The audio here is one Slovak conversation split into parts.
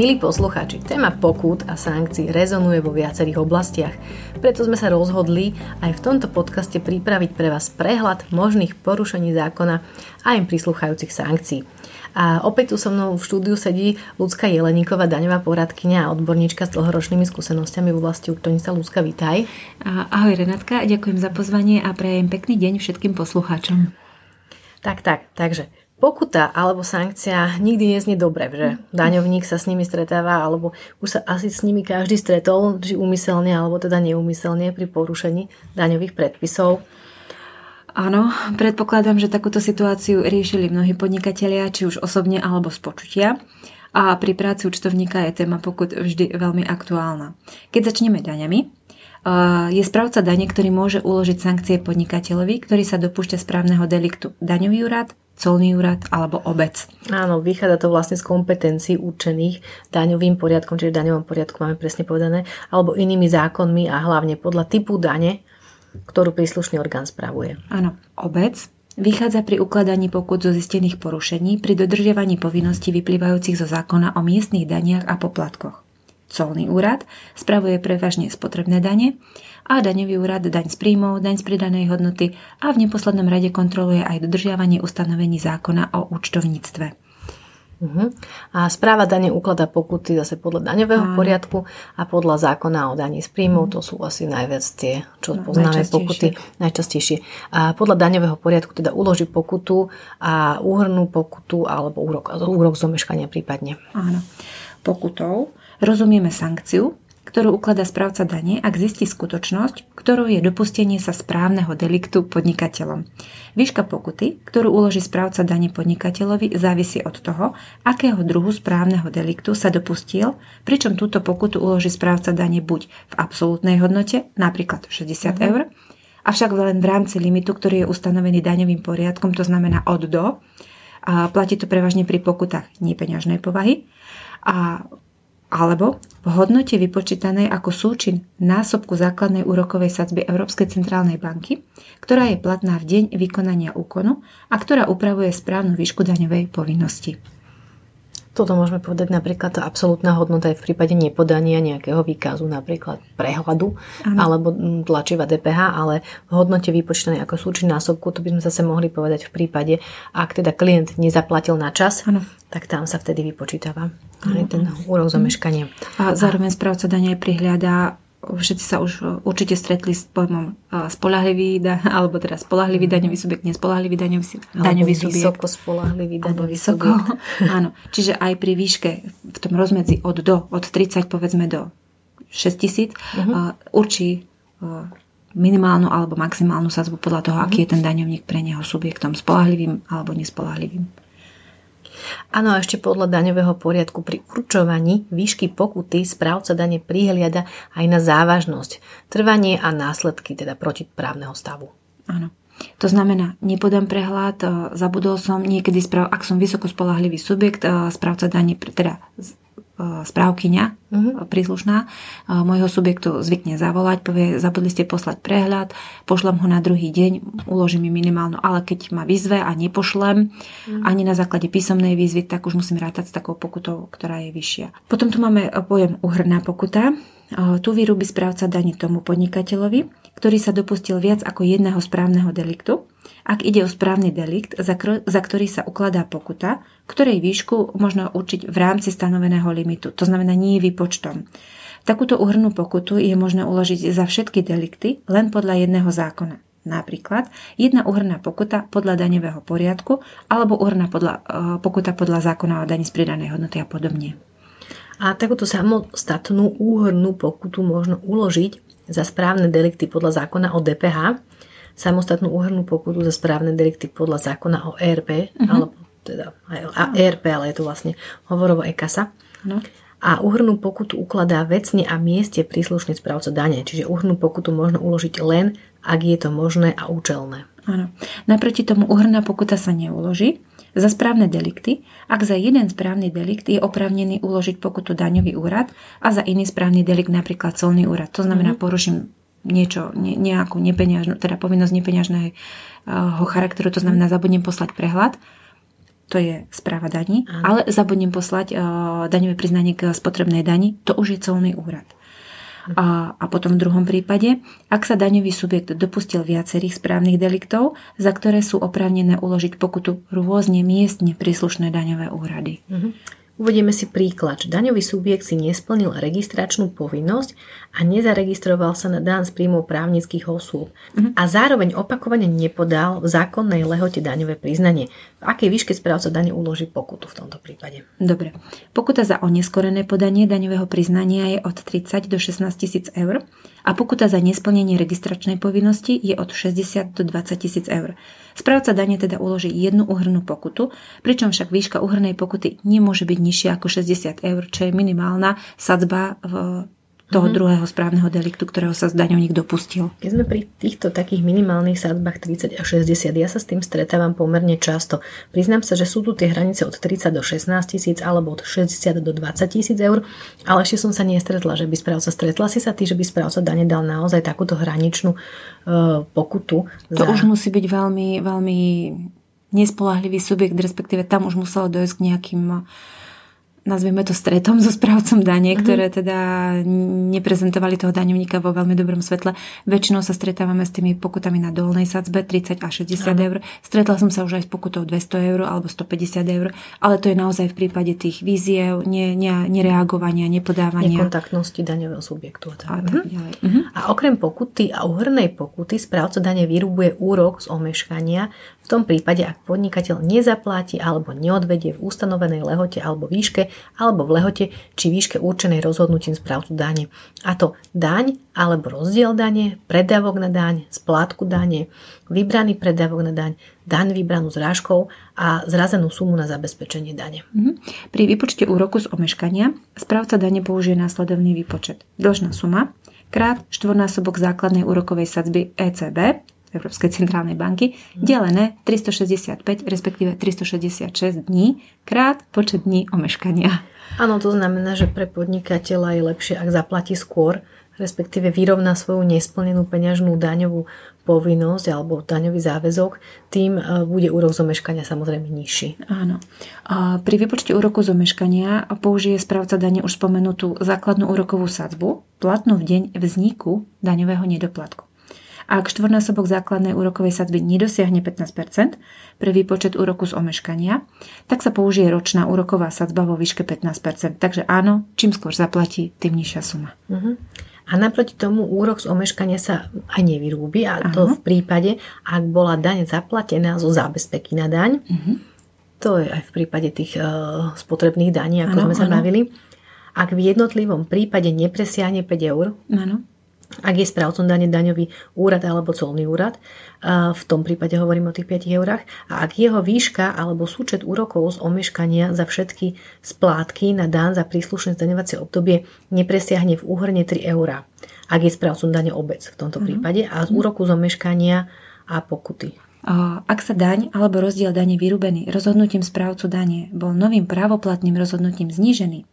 Milí poslucháči, téma pokút a sankcií rezonuje vo viacerých oblastiach, preto sme sa rozhodli aj v tomto podcaste pripraviť pre vás prehľad možných porušení zákona a im prisluchajúcich sankcií. A opäť tu so mnou v štúdiu sedí Ľudská Jeleníková, daňová poradkynia a odborníčka s dlhoročnými skúsenostiami v oblasti účtovníctva. Ľudská, vítaj. Ahoj Renátka, ďakujem za pozvanie a prajem pekný deň všetkým poslucháčom. Tak, tak, takže Pokuta alebo sankcia nikdy neznie dobre, že daňovník sa s nimi stretáva, alebo už sa asi s nimi každý stretol, či úmyselne alebo teda neúmyselne pri porušení daňových predpisov. Áno, predpokladám, že takúto situáciu riešili mnohí podnikatelia, či už osobne alebo z počutia. A pri práci účtovníka je téma pokut vždy veľmi aktuálna. Keď začneme daňami, je správca dane, ktorý môže uložiť sankcie podnikateľovi, ktorý sa dopúšťa správneho deliktu. Daňový úrad, colný úrad alebo obec. Áno, vychádza to vlastne z kompetencií určených daňovým poriadkom, čiže v daňovom poriadku máme presne povedané, alebo inými zákonmi a hlavne podľa typu dane, ktorú príslušný orgán spravuje. Áno, obec vychádza pri ukladaní pokut zo zistených porušení pri dodržiavaní povinností vyplývajúcich zo zákona o miestnych daniach a poplatkoch colný úrad, spravuje prevažne spotrebné dane a daňový úrad daň z príjmov, daň z pridanej hodnoty a v neposlednom rade kontroluje aj dodržiavanie ustanovení zákona o účtovníctve. Uh-huh. A správa dane ukladá pokuty zase podľa daňového poriadku a podľa zákona o daní z príjmov. Uh-huh. To sú asi najviac tie, čo no, poznáme pokuty najčastejšie. A podľa daňového poriadku teda uloží pokutu a úhrnú pokutu alebo úrok, úrok zomeškania prípadne. Áno. Pokutou Rozumieme sankciu, ktorú ukladá správca dane, ak zistí skutočnosť, ktorou je dopustenie sa správneho deliktu podnikateľom. Výška pokuty, ktorú uloží správca dane podnikateľovi, závisí od toho, akého druhu správneho deliktu sa dopustil, pričom túto pokutu uloží správca dane buď v absolútnej hodnote, napríklad 60 uh-huh. eur, avšak len v rámci limitu, ktorý je ustanovený daňovým poriadkom, to znamená od do. A platí to prevažne pri pokutách nepeňažnej povahy. A alebo v hodnote vypočítanej ako súčin násobku základnej úrokovej sadzby Európskej centrálnej banky, ktorá je platná v deň vykonania úkonu a ktorá upravuje správnu výšku daňovej povinnosti. Toto môžeme povedať napríklad tá absolútna hodnota je v prípade nepodania nejakého výkazu, napríklad prehľadu ano. alebo tlačiva DPH, ale v hodnote vypočítanej ako súčin násobku, to by sme zase mohli povedať v prípade, ak teda klient nezaplatil na čas, ano. tak tam sa vtedy vypočítava aj ten úrok zameškania. A zároveň správca dania prihľadá všetci sa už e, určite stretli s pojmom e, spolahlivý, alebo teda spolahlivý daňový subjekt, nespolahlivý daňový, daňový subjekt. Vysoko spolahlivý daňový vysoko, subjekt. Áno, čiže aj pri výške v tom rozmedzi od do, od 30 povedzme do 6 tisíc, uh-huh. určí minimálnu alebo maximálnu sadzbu podľa toho, aký je ten daňovník pre neho subjektom, spolahlivým alebo nespolahlivým. Áno, ešte podľa daňového poriadku pri určovaní výšky pokuty správca dane prihliada aj na závažnosť, trvanie a následky teda protiprávneho stavu. Áno. To znamená, nepodám prehľad, e, zabudol som niekedy, ak som vysoko spolahlivý subjekt, e, správca dane, teda správkyňa uh-huh. príslušná e, môjho subjektu zvykne zavolať, povie, zabudli ste poslať prehľad, pošlem ho na druhý deň, uložím mi minimálnu, ale keď ma vyzve a nepošlem uh-huh. ani na základe písomnej výzvy, tak už musím rátať s takou pokutou, ktorá je vyššia. Potom tu máme pojem uhrná pokuta. Tu vyrúbi správca daní tomu podnikateľovi, ktorý sa dopustil viac ako jedného správneho deliktu ak ide o správny delikt, za, kr- za ktorý sa ukladá pokuta, ktorej výšku možno určiť v rámci stanoveného limitu, to znamená nie výpočtom. Takúto uhrnú pokutu je možné uložiť za všetky delikty len podľa jedného zákona. Napríklad jedna uhrná pokuta podľa daňového poriadku alebo uhrná podľa, e, pokuta podľa zákona o daní z pridanej hodnoty a podobne. A takúto samostatnú úhrnú pokutu možno uložiť za správne delikty podľa zákona o DPH, samostatnú úhrnú pokutu za správne delikty podľa zákona o ERP, uh-huh. alebo teda a ERP, ale je to vlastne hovorovo EKASA. Uh-huh. A úhrnú pokutu ukladá vecne a mieste príslušný správca dane, čiže úhrnú pokutu možno uložiť len, ak je to možné a účelné. Áno. Naproti tomu úhrná pokuta sa neuloží za správne delikty, ak za jeden správny delikt je oprávnený uložiť pokutu daňový úrad a za iný správny delikt napríklad colný úrad. To znamená, mm-hmm. poruším niečo, ne, nejakú nepeňažnú, teda povinnosť nepeňažného charakteru, to znamená zabudnem poslať prehľad, to je správa daní, ale zabudnem poslať uh, daňové priznanie k spotrebnej dani, to už je colný úrad. A, a potom v druhom prípade, ak sa daňový subjekt dopustil viacerých správnych deliktov, za ktoré sú oprávnené uložiť pokutu rôzne miestne príslušné daňové úrady. Uh-huh. Uvedieme si príklad, daňový subjekt si nesplnil registračnú povinnosť a nezaregistroval sa na dán z príjmov právnických osôb uh-huh. a zároveň opakovane nepodal v zákonnej lehote daňové priznanie. V akej výške správca dane uloží pokutu v tomto prípade? Dobre. Pokuta za oneskorené podanie daňového priznania je od 30 do 16 tisíc eur a pokuta za nesplnenie registračnej povinnosti je od 60 do 20 tisíc eur. Správca dane teda uloží jednu uhrnú pokutu, pričom však výška uhrnej pokuty nemôže byť nižšia ako 60 eur, čo je minimálna sadzba v toho mm-hmm. druhého správneho deliktu, ktorého sa zdaňovník dopustil. Keď sme pri týchto takých minimálnych sadbách 30 a 60, ja sa s tým stretávam pomerne často. Priznám sa, že sú tu tie hranice od 30 do 16 tisíc alebo od 60 do 20 tisíc eur, ale ešte som sa nestretla, že by správca stretla si sa ty, že by správca dane dal naozaj takúto hraničnú uh, pokutu. To za... už musí byť veľmi, veľmi nespolahlivý subjekt, respektíve tam už muselo dojsť k nejakým nazvieme to stretom so správcom dane, mm-hmm. ktoré teda neprezentovali toho daňovníka vo veľmi dobrom svetle. Väčšinou sa stretávame s tými pokutami na dolnej sadzbe 30 a 60 mm-hmm. eur. Stretla som sa už aj s pokutou 200 eur alebo 150 eur, ale to je naozaj v prípade tých víziev, ne, ne, nereagovania, nepodávania. Nekontaktnosti daňového subjektu. A tak, ďalej. Mm-hmm. a okrem pokuty a uhrnej pokuty správca dane vyrubuje úrok z omeškania v tom prípade, ak podnikateľ nezapláti alebo neodvedie v ustanovenej lehote alebo výške alebo v lehote či výške určenej rozhodnutím správcu dane. A to daň alebo rozdiel dane, predávok na daň, splátku dane, vybraný predávok na daň, daň vybranú zrážkou a zrazenú sumu na zabezpečenie dane. Mhm. Pri výpočte úroku z omeškania správca dane použije následovný výpočet. Dlžná suma krát štvornásobok základnej úrokovej sadzby ECB Európskej centrálnej banky, delené 365, respektíve 366 dní, krát počet dní omeškania. Áno, to znamená, že pre podnikateľa je lepšie, ak zaplatí skôr, respektíve vyrovná svoju nesplnenú peňažnú daňovú povinnosť alebo daňový záväzok, tým e, bude úrok zomeškania samozrejme nižší. Áno. A pri vypočte úroku zomeškania použije správca dane už spomenutú základnú úrokovú sadzbu, platnú v deň vzniku daňového nedoplatku. Ak štvornásobok základnej úrokovej sadzby nedosiahne 15% pre výpočet úroku z omeškania, tak sa použije ročná úroková sadzba vo výške 15% Takže áno, čím skôr zaplatí, tým nižšia suma. Uh-huh. A naproti tomu úrok z omeškania sa aj nevyrúbi a to uh-huh. v prípade, ak bola daň zaplatená zo zábezpeky na daň, uh-huh. to je aj v prípade tých uh, spotrebných daní, ako ano, sme sa ano. bavili, ak v jednotlivom prípade nepresiahne 5 eur, ano ak je správcom dane daňový úrad alebo colný úrad, v tom prípade hovorím o tých 5 eurách, a ak jeho výška alebo súčet úrokov z omeškania za všetky splátky na dan za príslušné zdaňovacie obdobie nepresiahne v úhrne 3 eurá, ak je správcom dane obec v tomto mhm. prípade a z úroku z omeškania a pokuty. Ak sa daň alebo rozdiel dane vyrúbený rozhodnutím správcu dane bol novým právoplatným rozhodnutím znížený,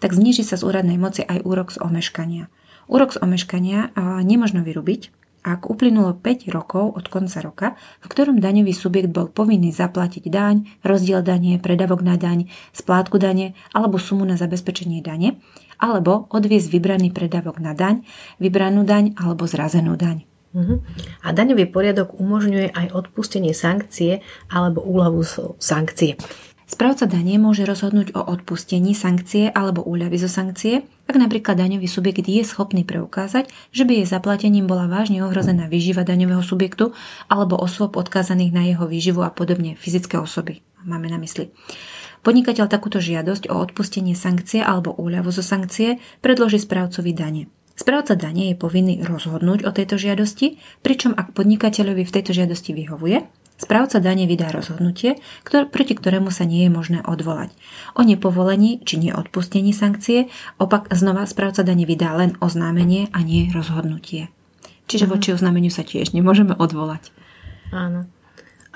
tak zníži sa z úradnej moci aj úrok z omeškania – Úrok z omeškania nemožno vyrubiť, ak uplynulo 5 rokov od konca roka, v ktorom daňový subjekt bol povinný zaplatiť daň, rozdiel dane, predavok na daň, splátku dane alebo sumu na zabezpečenie dane, alebo odviesť vybraný predavok na daň, vybranú daň alebo zrazenú daň. Uh-huh. A daňový poriadok umožňuje aj odpustenie sankcie alebo úľavu sankcie. Správca dane môže rozhodnúť o odpustení sankcie alebo úľavy zo sankcie, ak napríklad daňový subjekt je schopný preukázať, že by jej zaplatením bola vážne ohrozená výživa daňového subjektu alebo osôb odkázaných na jeho výživu a podobne fyzické osoby. Máme na mysli. Podnikateľ takúto žiadosť o odpustenie sankcie alebo úľavu zo sankcie predloží správcovi dane. Správca dane je povinný rozhodnúť o tejto žiadosti, pričom ak podnikateľovi v tejto žiadosti vyhovuje, Správca dane vydá rozhodnutie, ktor- proti ktorému sa nie je možné odvolať. O nepovolení či neodpustení sankcie opak znova správca dane vydá len oznámenie a nie rozhodnutie. Čiže mm-hmm. voči oznámeniu sa tiež nemôžeme odvolať. Áno.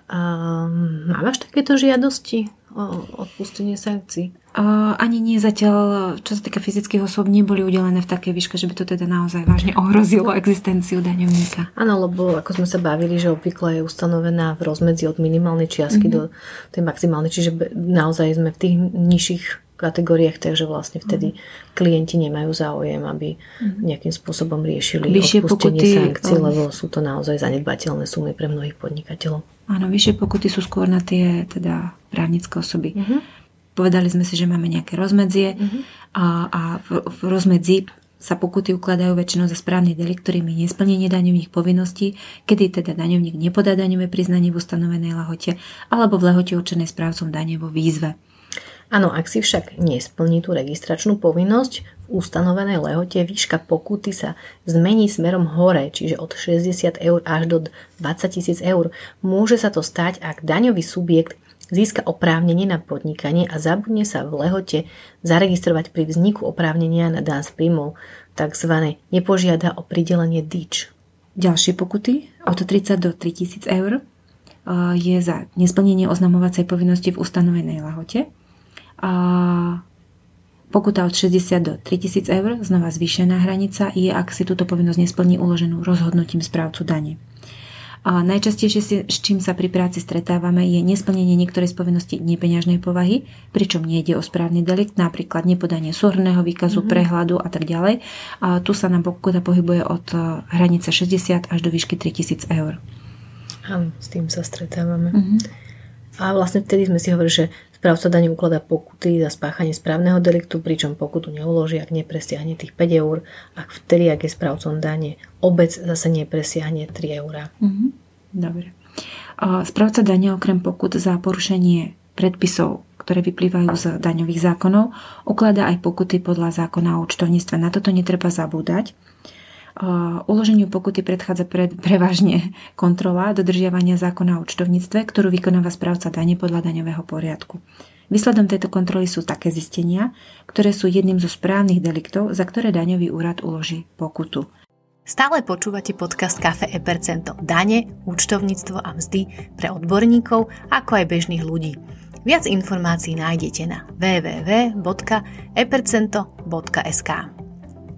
Um, máš takéto žiadosti o odpustenie sankcií? Ani nie zatiaľ, čo sa týka fyzických osôb, neboli udelené v takej výške, že by to teda naozaj vážne ohrozilo existenciu daňovníka. Áno, lebo ako sme sa bavili, že obvykle je ustanovená v rozmedzi od minimálnej čiastky mm-hmm. do tej maximálnej, čiže naozaj sme v tých nižších kategóriách, takže vlastne vtedy mm. klienti nemajú záujem, aby mm. nejakým spôsobom riešili vyššie odpustenie pokuty, sankcií, lebo sú to naozaj zanedbateľné sumy pre mnohých podnikateľov. Áno, vyššie pokuty sú skôr na tie teda právnické osoby. Mm-hmm. Povedali sme si, že máme nejaké rozmedzie mm-hmm. a, a v, v rozmedzi sa pokuty ukladajú väčšinou za správny delikt, ktorým je nesplnenie daňových povinností, kedy teda daňovník nepodá daňové priznanie v ustanovenej lahote alebo v lehote určenej správcom dane vo výzve. Áno, ak si však nesplní tú registračnú povinnosť, v ustanovenej lehote výška pokuty sa zmení smerom hore, čiže od 60 eur až do 20 tisíc eur. Môže sa to stať, ak daňový subjekt získa oprávnenie na podnikanie a zabudne sa v lehote zaregistrovať pri vzniku oprávnenia na dán z príjmov, tzv. nepožiada o pridelenie DIČ. Ďalšie pokuty od 30 do 3000 eur je za nesplnenie oznamovacej povinnosti v ustanovenej lahote a pokuta od 60 do 3000 eur, znova zvýšená hranica, je, ak si túto povinnosť nesplní uloženú rozhodnutím správcu dane. A najčastejšie, s čím sa pri práci stretávame, je nesplnenie niektorej z povinností nepeňažnej povahy, pričom nejde o správny delikt, napríklad nepodanie súhrného výkazu, mm-hmm. prehľadu a tak ďalej. A tu sa nám pokuta pohybuje od e, hranice 60 až do výšky 3000 eur. Áno, s tým sa stretávame. Mm-hmm. A vlastne vtedy sme si hovorili, že Správca dane ukladá pokuty za spáchanie správneho deliktu, pričom pokutu neuloží, ak nepresiahne tých 5 eur, ak vtedy, ak je správcom dane, obec zase nepresiahne 3 eurá. Mm-hmm. Dobre. Správca dane okrem pokut za porušenie predpisov, ktoré vyplývajú z daňových zákonov, ukladá aj pokuty podľa zákona o účtovníctve. Na toto netreba zabúdať. Uloženiu pokuty predchádza pre, prevažne kontrola dodržiavania zákona o účtovníctve, ktorú vykonáva správca dane podľa daňového poriadku. Výsledom tejto kontroly sú také zistenia, ktoré sú jedným zo správnych deliktov, za ktoré daňový úrad uloží pokutu. Stále počúvate podcast Kafe Epercento. Dane, účtovníctvo a mzdy pre odborníkov, ako aj bežných ľudí. Viac informácií nájdete na www.epercento.sk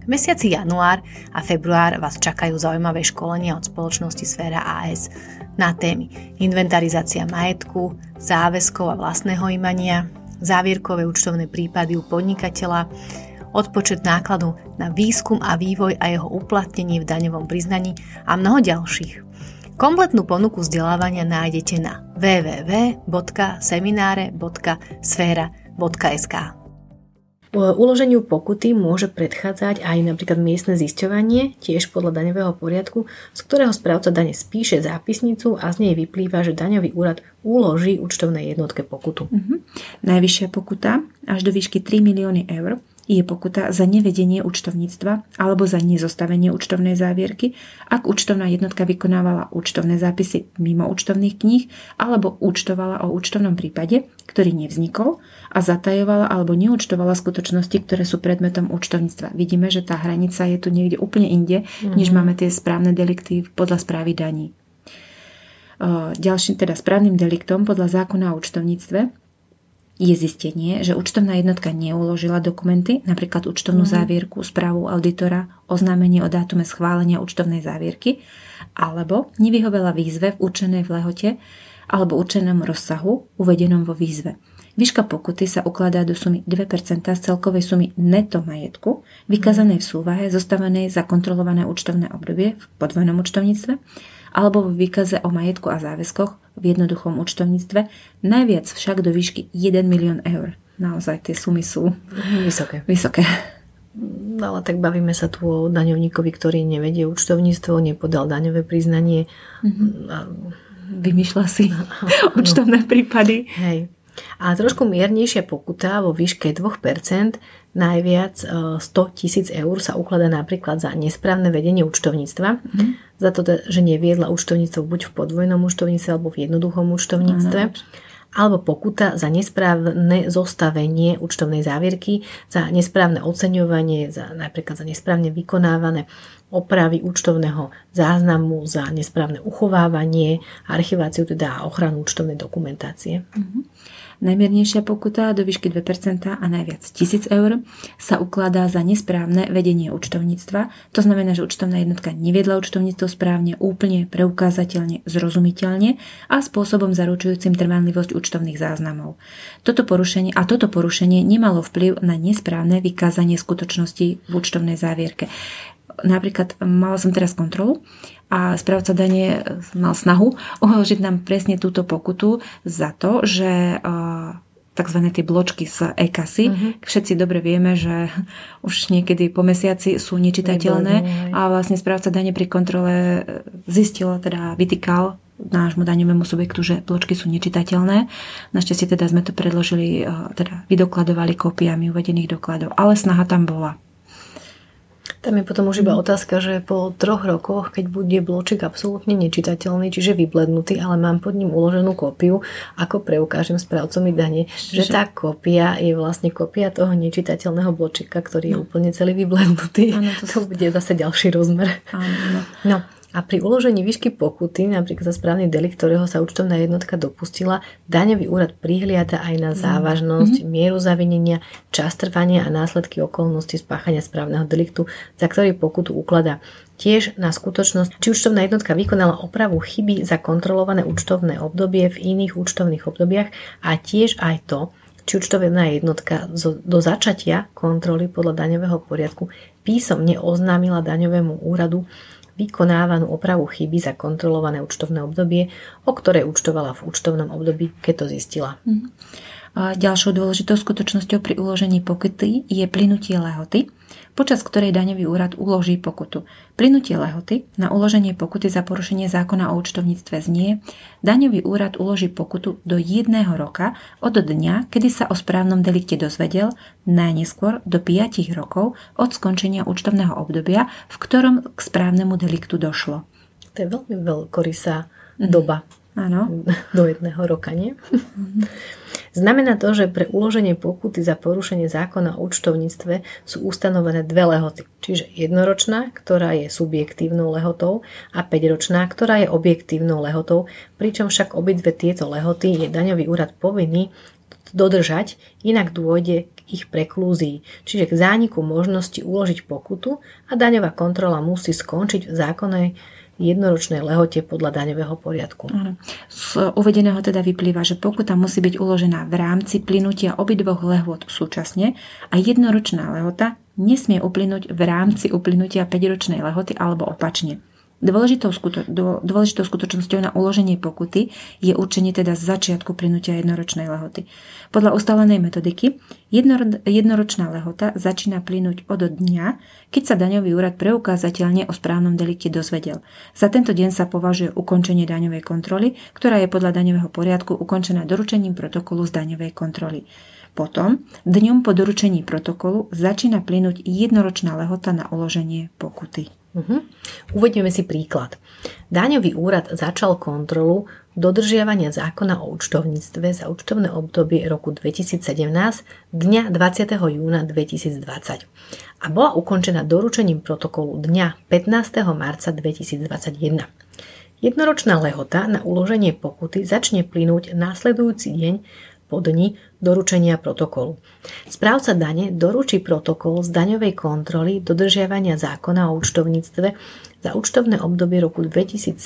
mesiaci január a február vás čakajú zaujímavé školenia od spoločnosti Sféra AS na témy inventarizácia majetku, záväzkov a vlastného imania, závierkové účtovné prípady u podnikateľa, odpočet nákladu na výskum a vývoj a jeho uplatnenie v daňovom priznaní a mnoho ďalších. Kompletnú ponuku vzdelávania nájdete na www.seminare.sfera.sk. Uloženiu pokuty môže predchádzať aj napríklad miestne zisťovanie, tiež podľa daňového poriadku, z ktorého správca dane spíše zápisnicu a z nej vyplýva, že daňový úrad uloží účtovnej jednotke pokutu. Uh-huh. Najvyššia pokuta až do výšky 3 milióny eur je pokuta za nevedenie účtovníctva alebo za nezostavenie účtovnej závierky, ak účtovná jednotka vykonávala účtovné zápisy mimo účtovných kníh alebo účtovala o účtovnom prípade, ktorý nevznikol a zatajovala alebo neúčtovala skutočnosti, ktoré sú predmetom účtovníctva. Vidíme, že tá hranica je tu niekde úplne inde, mm-hmm. než máme tie správne delikty podľa správy daní. Ďalším teda správnym deliktom podľa zákona o účtovníctve je zistenie, že účtovná jednotka neuložila dokumenty, napríklad účtovnú mm. závierku, správu auditora, oznámenie o dátume schválenia účtovnej závierky, alebo nevyhovela výzve v určenej v lehote alebo určenom rozsahu uvedenom vo výzve. Výška pokuty sa ukladá do sumy 2% z celkovej sumy neto majetku, vykazanej v súvahe, zostavenej za kontrolované účtovné obdobie v podvojnom účtovníctve, alebo v výkaze o majetku a záväzkoch v jednoduchom účtovníctve, najviac však do výšky 1 milión eur. Naozaj tie sumy sú vysoké. vysoké. No, ale tak bavíme sa tu o daňovníkovi, ktorý nevedie účtovníctvo, nepodal daňové priznanie. Mm-hmm. A... Vymýšľa si účtovné prípady. Hej. A trošku miernejšia pokuta vo výške 2%, najviac 100 e, tisíc eur sa ukladá napríklad za nesprávne vedenie účtovníctva. Mm za to, že neviedla účtovníctvo buď v podvojnom účtovníctve alebo v jednoduchom účtovníctve. alebo pokuta za nesprávne zostavenie účtovnej závierky, za nesprávne oceňovanie, za, napríklad za nesprávne vykonávané opravy účtovného záznamu, za nesprávne uchovávanie, archiváciu teda a ochranu účtovnej dokumentácie. Uh-huh. Najmiernejšia pokuta do výšky 2% a najviac 1000 eur sa ukladá za nesprávne vedenie účtovníctva. To znamená, že účtovná jednotka neviedla účtovníctvo správne, úplne, preukázateľne, zrozumiteľne a spôsobom zaručujúcim trvanlivosť účtovných záznamov. Toto porušenie, a toto porušenie nemalo vplyv na nesprávne vykázanie skutočnosti v účtovnej závierke napríklad mala som teraz kontrolu a správca dane mal snahu uložiť nám presne túto pokutu za to, že tzv. tie bločky z e-kasy. Mm-hmm. Všetci dobre vieme, že už niekedy po mesiaci sú nečitateľné a vlastne správca dane pri kontrole e, zistil, teda vytýkal nášmu daňovému subjektu, že bločky sú nečitateľné. Našťastie teda sme to predložili, e, teda vydokladovali kópiami uvedených dokladov, ale snaha tam bola. Tam je potom už iba otázka, že po troch rokoch, keď bude bloček absolútne nečitateľný, čiže vyblednutý, ale mám pod ním uloženú kópiu, ako preukážem správcomi dane, že tá kópia je vlastne kópia toho nečitateľného bločeka, ktorý je no. úplne celý vyblednutý. Ano, to, to bude zase ďalší rozmer. Ano. No. A pri uložení výšky pokuty, napríklad za správny delikt, ktorého sa účtovná jednotka dopustila, daňový úrad prihliada aj na mhm. závažnosť, mm-hmm. mieru zavinenia, čas trvania a následky okolnosti spáchania správneho deliktu, za ktorý pokutu ukladá. Tiež na skutočnosť, či účtovná jednotka vykonala opravu chyby za kontrolované účtovné obdobie v iných účtovných obdobiach a tiež aj to, či účtovná jednotka do začatia kontroly podľa daňového poriadku písomne oznámila daňovému úradu vykonávanú opravu chyby za kontrolované účtovné obdobie, o ktoré účtovala v účtovnom období, keď to zistila. Mm. Ďalšou dôležitou skutočnosťou pri uložení pokuty je plynutie lehoty, počas ktorej daňový úrad uloží pokutu. Plynutie lehoty na uloženie pokuty za porušenie zákona o účtovníctve znie, daňový úrad uloží pokutu do jedného roka od dňa, kedy sa o správnom delikte dozvedel, najneskôr do 5 rokov od skončenia účtovného obdobia, v ktorom k správnemu deliktu došlo. To je veľmi veľkorysá doba. Áno. Do jedného roka, nie? Znamená to, že pre uloženie pokuty za porušenie zákona o účtovníctve sú ustanovené dve lehoty. Čiže jednoročná, ktorá je subjektívnou lehotou a 5-ročná, ktorá je objektívnou lehotou, pričom však obidve tieto lehoty je daňový úrad povinný dodržať, inak dôjde k ich preklúzii, čiže k zániku možnosti uložiť pokutu a daňová kontrola musí skončiť v zákonnej jednoročnej lehote podľa daňového poriadku. Z uvedeného teda vyplýva, že pokuta musí byť uložená v rámci plynutia obidvoch lehôd súčasne a jednoročná lehota nesmie uplynúť v rámci uplynutia 5-ročnej lehoty alebo opačne. Dôležitou, skuto, dôležitou skutočnosťou na uloženie pokuty je určenie teda začiatku plynutia jednoročnej lehoty. Podľa ustálenej metodiky jednoro, jednoročná lehota začína plynúť od dňa, keď sa daňový úrad preukázateľne o správnom delikte dozvedel. Za tento deň sa považuje ukončenie daňovej kontroly, ktorá je podľa daňového poriadku ukončená doručením protokolu z daňovej kontroly. Potom, dňom po doručení protokolu, začína plynúť jednoročná lehota na uloženie pokuty. Uh-huh. Uvedieme si príklad. Daňový úrad začal kontrolu dodržiavania zákona o účtovníctve za účtovné obdobie roku 2017 dňa 20. júna 2020 a bola ukončená doručením protokolu dňa 15. marca 2021. Jednoročná lehota na uloženie pokuty začne plynúť následujúci deň po dni doručenia protokolu. Správca dane doručí protokol z daňovej kontroly dodržiavania zákona o účtovníctve za účtovné obdobie roku 2017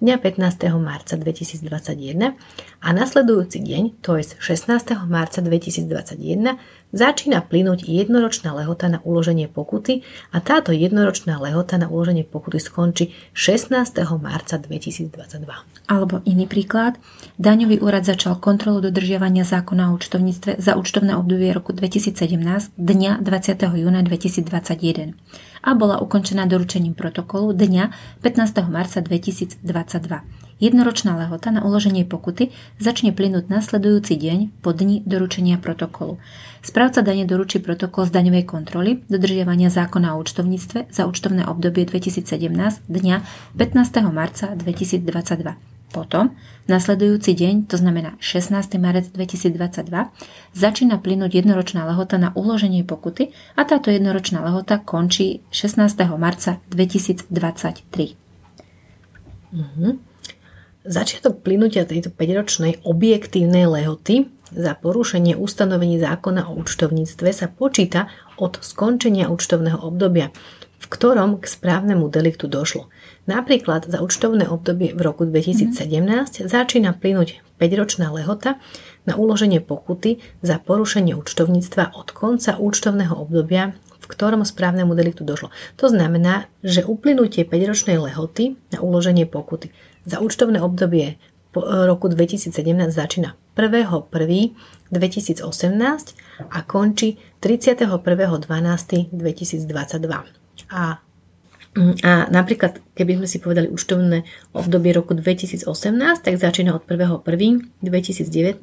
dňa 15. marca 2021 a nasledujúci deň, to je 16. marca 2021, začína plynúť jednoročná lehota na uloženie pokuty a táto jednoročná lehota na uloženie pokuty skončí 16. marca 2022. Alebo iný príklad. Daňový úrad začal kontrolu dodržiavania zákona o účtovníctve za účtovné obdobie roku 2017 dňa 20. júna 2021 a bola ukončená doručením protokolu dňa 15. marca 2022. Jednoročná lehota na uloženie pokuty začne plynúť nasledujúci deň po dni doručenia protokolu. Správca dane doručí protokol z daňovej kontroly dodržiavania zákona o účtovníctve za účtovné obdobie 2017 dňa 15. marca 2022. Potom, nasledujúci deň, to znamená 16. marec 2022, začína plynúť jednoročná lehota na uloženie pokuty a táto jednoročná lehota končí 16. marca 2023. Mm-hmm. Začiatok plynutia tejto 5-ročnej objektívnej lehoty za porušenie ustanovení zákona o účtovníctve sa počíta od skončenia účtovného obdobia, v ktorom k správnemu deliktu došlo. Napríklad za účtovné obdobie v roku 2017 mm. začína plynúť 5-ročná lehota na uloženie pokuty za porušenie účtovníctva od konca účtovného obdobia, v ktorom správnemu deliktu došlo. To znamená, že uplynutie 5-ročnej lehoty na uloženie pokuty za účtovné obdobie roku 2017 začína 1.1.2018 a končí 31.12.2022. A a napríklad, keby sme si povedali účtovné obdobie roku 2018, tak začína od 1.1.2019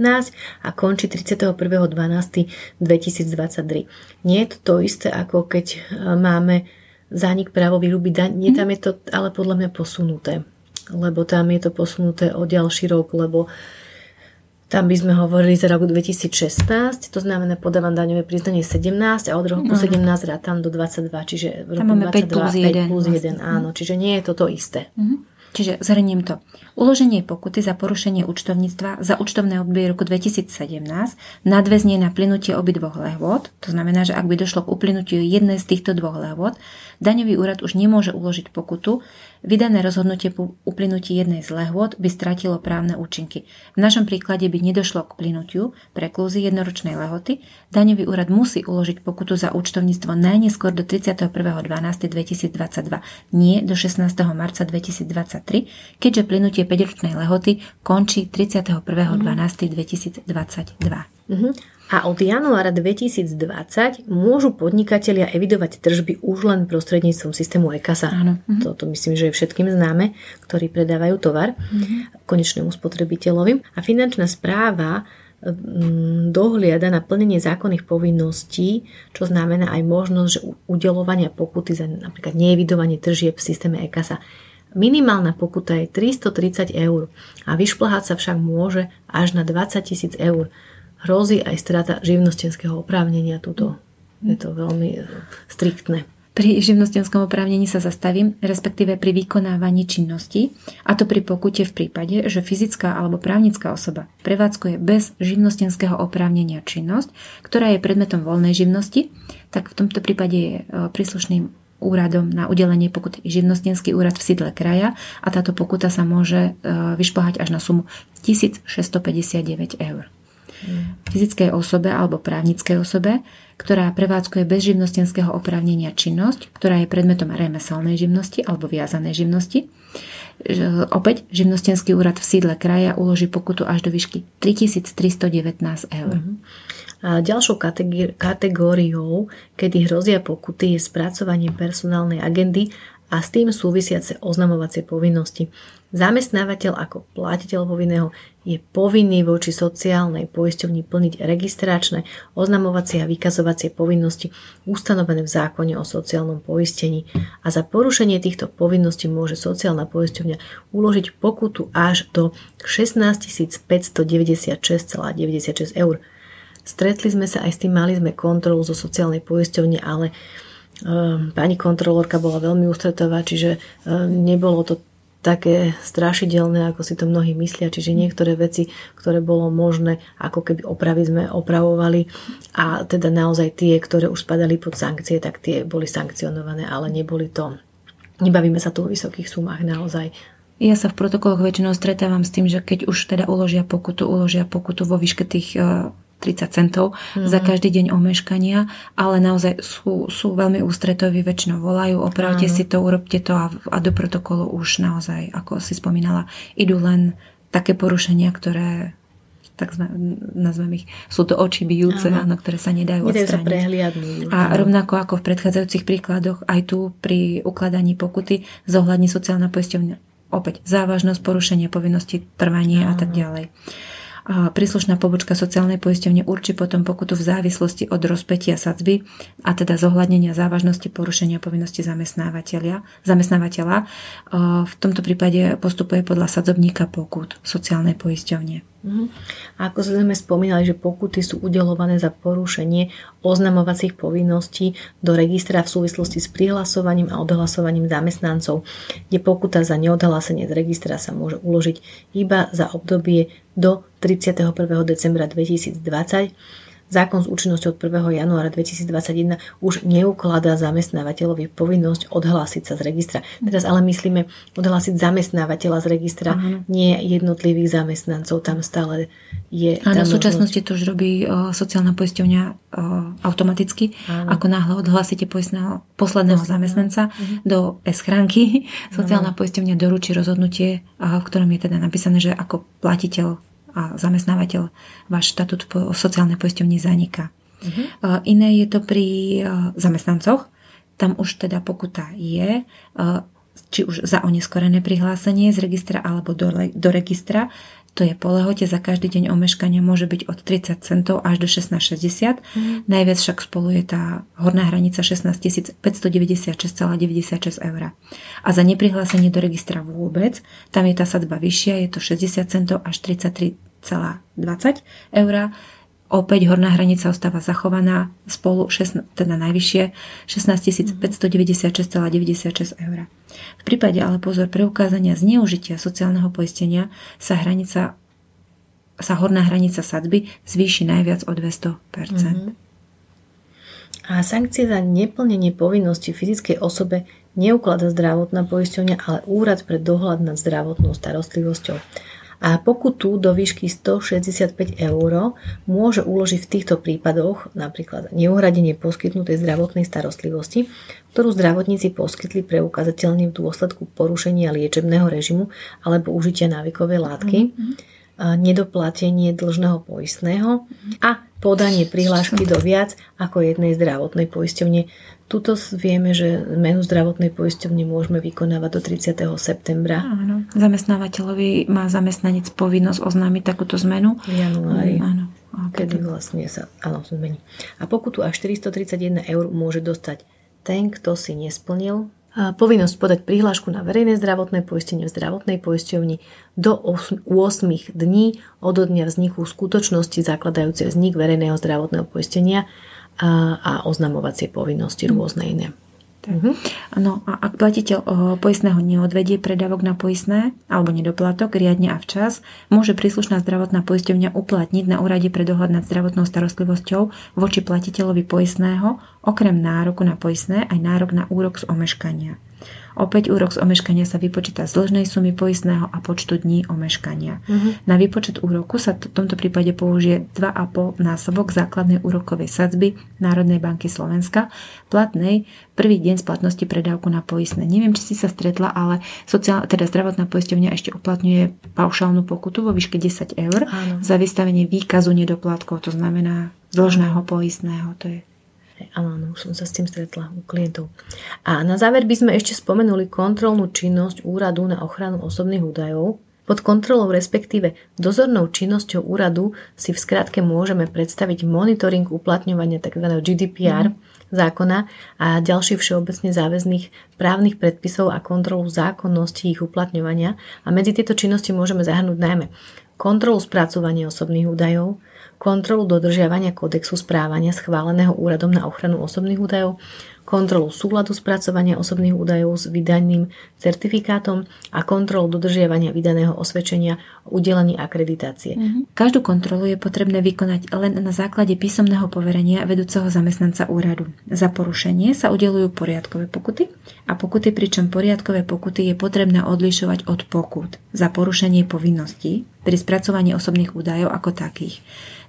a končí 31.12.2023. Nie je to to isté, ako keď e, máme zánik právo výruby daň. Nie, tam je to ale podľa mňa posunuté. Lebo tam je to posunuté o ďalší rok, lebo uh, tam by sme hovorili za rok 2016, to znamená podávam daňové priznanie 17 a od roku no. 17 rátam do 22, čiže v roku Tam máme 22, 5 plus 1. 5 plus 1 vlastne. áno, čiže nie je toto isté. Mm-hmm. Čiže zhrniem to. Uloženie pokuty za porušenie účtovníctva za účtovné obdobie roku 2017 nadväzne na plynutie obidvoch lehôd, to znamená, že ak by došlo k uplynutiu jednej z týchto dvoch lehôd, daňový úrad už nemôže uložiť pokutu, Vydané rozhodnutie po uplynutí jednej z lehôd by stratilo právne účinky. V našom príklade by nedošlo k plynutiu preklúzy jednoročnej lehoty. Daňový úrad musí uložiť pokutu za účtovníctvo najneskôr do 31.12.2022, nie do 16. marca 2023, keďže plynutie 5-ročnej lehoty končí 31.12.2022. Mm-hmm. A od januára 2020 môžu podnikatelia evidovať tržby už len prostredníctvom systému EKASA. Áno. Mhm. Toto myslím, že je všetkým známe, ktorí predávajú tovar mm-hmm. konečnému spotrebiteľovi. A finančná správa mm, dohliada na plnenie zákonných povinností, čo znamená aj možnosť že udelovania pokuty za napríklad neevidovanie tržieb v systéme EKASA. Minimálna pokuta je 330 eur a vyšplhať sa však môže až na 20 tisíc eur hrozí aj strata živnostenského oprávnenia. Tuto je to veľmi e, striktné. Pri živnostenskom oprávnení sa zastavím, respektíve pri vykonávaní činnosti, a to pri pokute v prípade, že fyzická alebo právnická osoba prevádzkuje bez živnostenského oprávnenia činnosť, ktorá je predmetom voľnej živnosti, tak v tomto prípade je e, príslušným úradom na udelenie pokuty živnostenský úrad v sídle kraja a táto pokuta sa môže e, vyšplhať až na sumu 1659 eur fyzickej osobe alebo právnickej osobe, ktorá prevádzkuje bez živnostenského oprávnenia činnosť, ktorá je predmetom remeselnej živnosti alebo viazanej živnosti. Opäť živnostenský úrad v sídle kraja uloží pokutu až do výšky 3319 eur. Uh-huh. A ďalšou kategóriou, kedy hrozia pokuty, je spracovanie personálnej agendy a s tým súvisiace oznamovacie povinnosti. Zamestnávateľ ako platiteľ povinného je povinný voči sociálnej poisťovni plniť registračné, oznamovacie a vykazovacie povinnosti ustanovené v zákone o sociálnom poistení a za porušenie týchto povinností môže sociálna poisťovňa uložiť pokutu až do 16 596,96 eur. Stretli sme sa aj s tým, mali sme kontrolu zo sociálnej poisťovne, ale Ehm, pani kontrolórka bola veľmi ústretová, čiže ehm, nebolo to také strašidelné, ako si to mnohí myslia, čiže niektoré veci, ktoré bolo možné, ako keby opraviť sme opravovali a teda naozaj tie, ktoré už spadali pod sankcie, tak tie boli sankcionované, ale neboli to, nebavíme sa tu o vysokých sumách naozaj. Ja sa v protokoloch väčšinou stretávam s tým, že keď už teda uložia pokutu, uložia pokutu vo výške tých 30 centov mm-hmm. za každý deň omeškania, ale naozaj sú, sú veľmi ústretoví, väčšinou volajú, opravte Áno. si to, urobte to a, a do protokolu už naozaj, ako si spomínala, idú len také porušenia, ktoré tak sme, nazvem ich, sú to oči bijúce, áno. ktoré sa nedajú, nedajú odstrániť. sa prehliadnúť. A rovnako ako v predchádzajúcich príkladoch, aj tu pri ukladaní pokuty zohľadní sociálna poisťovňa opäť závažnosť porušenia povinnosti, trvanie áno. a tak ďalej. A príslušná pobočka sociálnej poisťovne určí potom pokutu v závislosti od rozpetia sadzby a teda zohľadnenia závažnosti porušenia povinnosti zamestnávateľa. zamestnávateľa. V tomto prípade postupuje podľa sadzobníka pokut sociálnej poisťovne. A ako sme spomínali, že pokuty sú udelované za porušenie oznamovacích povinností do registra v súvislosti s prihlasovaním a odhlasovaním zamestnancov, kde pokuta za neodhlásenie z registra sa môže uložiť iba za obdobie do 31. decembra 2020 Zákon s účinnosťou od 1. januára 2021 už neukladá zamestnávateľovi povinnosť odhlásiť sa z registra. Teraz ale myslíme odhlásiť zamestnávateľa z registra, Aha. nie jednotlivých zamestnancov. Tam stále je... Áno, v súčasnosti to už robí o, sociálna poisťovňa o, automaticky. Áno. Ako náhle odhlásite poistného, posledného Posledného. zamestnanca uh-huh. do schránky, sociálna Áno. poisťovňa doručí rozhodnutie, v ktorom je teda napísané, že ako platiteľ a zamestnávateľ váš štatút po sociálnej poisťovni zaniká. Uh-huh. Iné je to pri zamestnancoch. Tam už teda pokuta je, či už za oneskorené prihlásenie z registra alebo do, do registra. To je po lehote za každý deň omeškania môže byť od 30 centov až do 16,60. Mm. Najviac však spolu je tá horná hranica 16 596,96 eur. A za neprihlásenie do registra vôbec, tam je tá sadba vyššia, je to 60 centov až 33 20 eur. Opäť horná hranica ostáva zachovaná spolu, 6, teda najvyššie, 16 596,96 eur. V prípade ale pozor preukázania zneužitia sociálneho poistenia sa hranica sa horná hranica sadby zvýši najviac o 200%. Mm-hmm. A sankcie za neplnenie povinnosti fyzickej osobe neuklada zdravotná poisťovňa, ale úrad pre dohľad nad zdravotnou starostlivosťou a pokutu do výšky 165 eur môže uložiť v týchto prípadoch napríklad neuhradenie poskytnutej zdravotnej starostlivosti, ktorú zdravotníci poskytli preukázateľne v dôsledku porušenia liečebného režimu alebo užitia návykovej látky, mm-hmm. Nedoplatenie dlžného poistného a podanie prihlášky do viac ako jednej zdravotnej poisťovne Tuto vieme, že zmenu zdravotnej poisťovne môžeme vykonávať do 30. septembra. Áno. Zamestnávateľovi má zamestnanec povinnosť oznámiť takúto zmenu. V januári. Áno. Kedy vlastne sa áno, zmení. A pokutu až 431 eur môže dostať ten, kto si nesplnil povinnosť podať prihlášku na verejné zdravotné poistenie v zdravotnej poisťovni do 8 dní od dňa vzniku skutočnosti zakladajúce vznik verejného zdravotného poistenia a, a oznamovacie povinnosti rôzne iné. Uh-huh. No a ak platiteľ poistného neodvedie predávok na poistné alebo nedoplatok riadne a včas, môže príslušná zdravotná poisťovňa uplatniť na úrade pre dohľad nad zdravotnou starostlivosťou voči platiteľovi poistného okrem nároku na poistné aj nárok na úrok z omeškania. Opäť úrok z omeškania sa vypočíta z dlžnej sumy poistného a počtu dní omeškania. Uh-huh. Na výpočet úroku sa v tomto prípade použije 2,5 násobok základnej úrokovej sadzby Národnej banky Slovenska, platnej prvý deň splatnosti predávku na poistné. Neviem, či si sa stretla, ale sociál, teda zdravotná poisťovňa ešte uplatňuje paušálnu pokutu vo výške 10 eur Áno. za vystavenie výkazu nedoplatkov, to znamená dlžného poistného. To je Áno, áno, už som sa s tým stretla u klientov. A na záver by sme ešte spomenuli kontrolnú činnosť úradu na ochranu osobných údajov. Pod kontrolou, respektíve dozornou činnosťou úradu si v skratke môžeme predstaviť monitoring uplatňovania tzv. GDPR mm. zákona a ďalších všeobecne záväzných právnych predpisov a kontrolu zákonnosti ich uplatňovania. A medzi tieto činnosti môžeme zahrnúť najmä kontrolu spracovania osobných údajov, kontrolu dodržiavania kódexu správania schváleného úradom na ochranu osobných údajov, kontrolu súladu spracovania osobných údajov s vydaným certifikátom a kontrolu dodržiavania vydaného osvedčenia o udelení akreditácie. Mm-hmm. Každú kontrolu je potrebné vykonať len na základe písomného poverenia vedúceho zamestnanca úradu. Za porušenie sa udelujú poriadkové pokuty a pokuty, pričom poriadkové pokuty je potrebné odlišovať od pokut za porušenie povinností pri spracovaní osobných údajov ako takých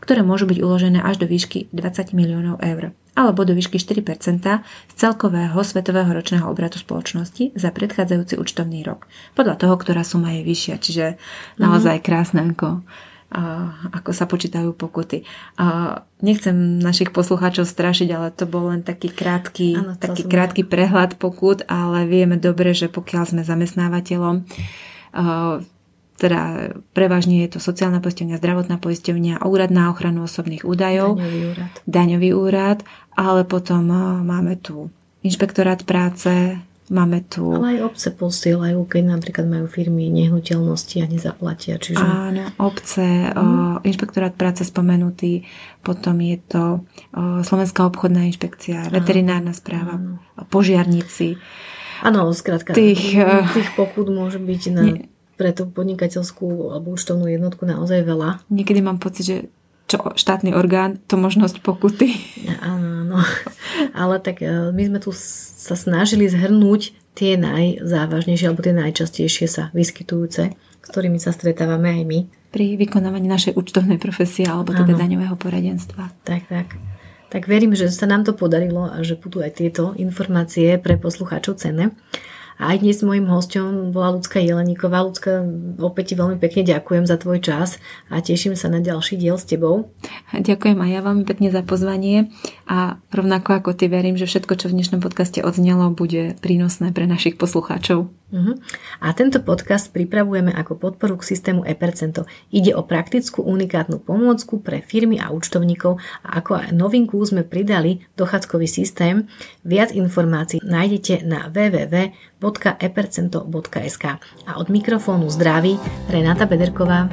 ktoré môžu byť uložené až do výšky 20 miliónov eur alebo do výšky 4 z celkového svetového ročného obratu spoločnosti za predchádzajúci účtovný rok. Podľa toho, ktorá suma je vyššia. Čiže naozaj krásne, ako, ako sa počítajú pokuty. Nechcem našich poslucháčov strašiť, ale to bol len taký krátky, ano, taký krátky prehľad pokut, ale vieme dobre, že pokiaľ sme zamestnávateľom, teda prevažne je to sociálna poisťovňa, zdravotná poisťovňa, úrad na ochranu osobných údajov, daňový úrad, daňový úrad ale potom máme tu inšpektorát práce, Máme tu... Ale aj obce posielajú, keď napríklad majú firmy nehnuteľnosti a nezaplatia. Čiže... Áno, obce, mm. inšpektorát práce spomenutý, potom je to Slovenská obchodná inšpekcia, veterinárna správa, áno. požiarníci. Áno, skrátka, tých, tých pokut môže byť na, nie, pre tú podnikateľskú alebo účtovnú jednotku naozaj veľa. Niekedy mám pocit, že čo štátny orgán, to možnosť pokuty. Áno, áno. Ale tak e, my sme tu sa snažili zhrnúť tie najzávažnejšie alebo tie najčastejšie sa vyskytujúce, s ktorými sa stretávame aj my. Pri vykonávaní našej účtovnej profesie alebo teda áno. daňového poradenstva. Tak, tak. Tak verím, že sa nám to podarilo a že budú aj tieto informácie pre poslucháčov cenné. Aj dnes môjim hosťom bola Lucka Jeleníková. Lucka, opäť ti veľmi pekne ďakujem za tvoj čas a teším sa na ďalší diel s tebou. Ďakujem aj ja veľmi pekne za pozvanie a rovnako ako ty verím, že všetko, čo v dnešnom podcaste odznelo, bude prínosné pre našich poslucháčov. Uh-huh. A tento podcast pripravujeme ako podporu k systému ePercento. Ide o praktickú unikátnu pomôcku pre firmy a účtovníkov a ako novinku sme pridali dochádzkový systém. Viac informácií nájdete na www.epercento.sk A od mikrofónu zdraví Renata Bederková.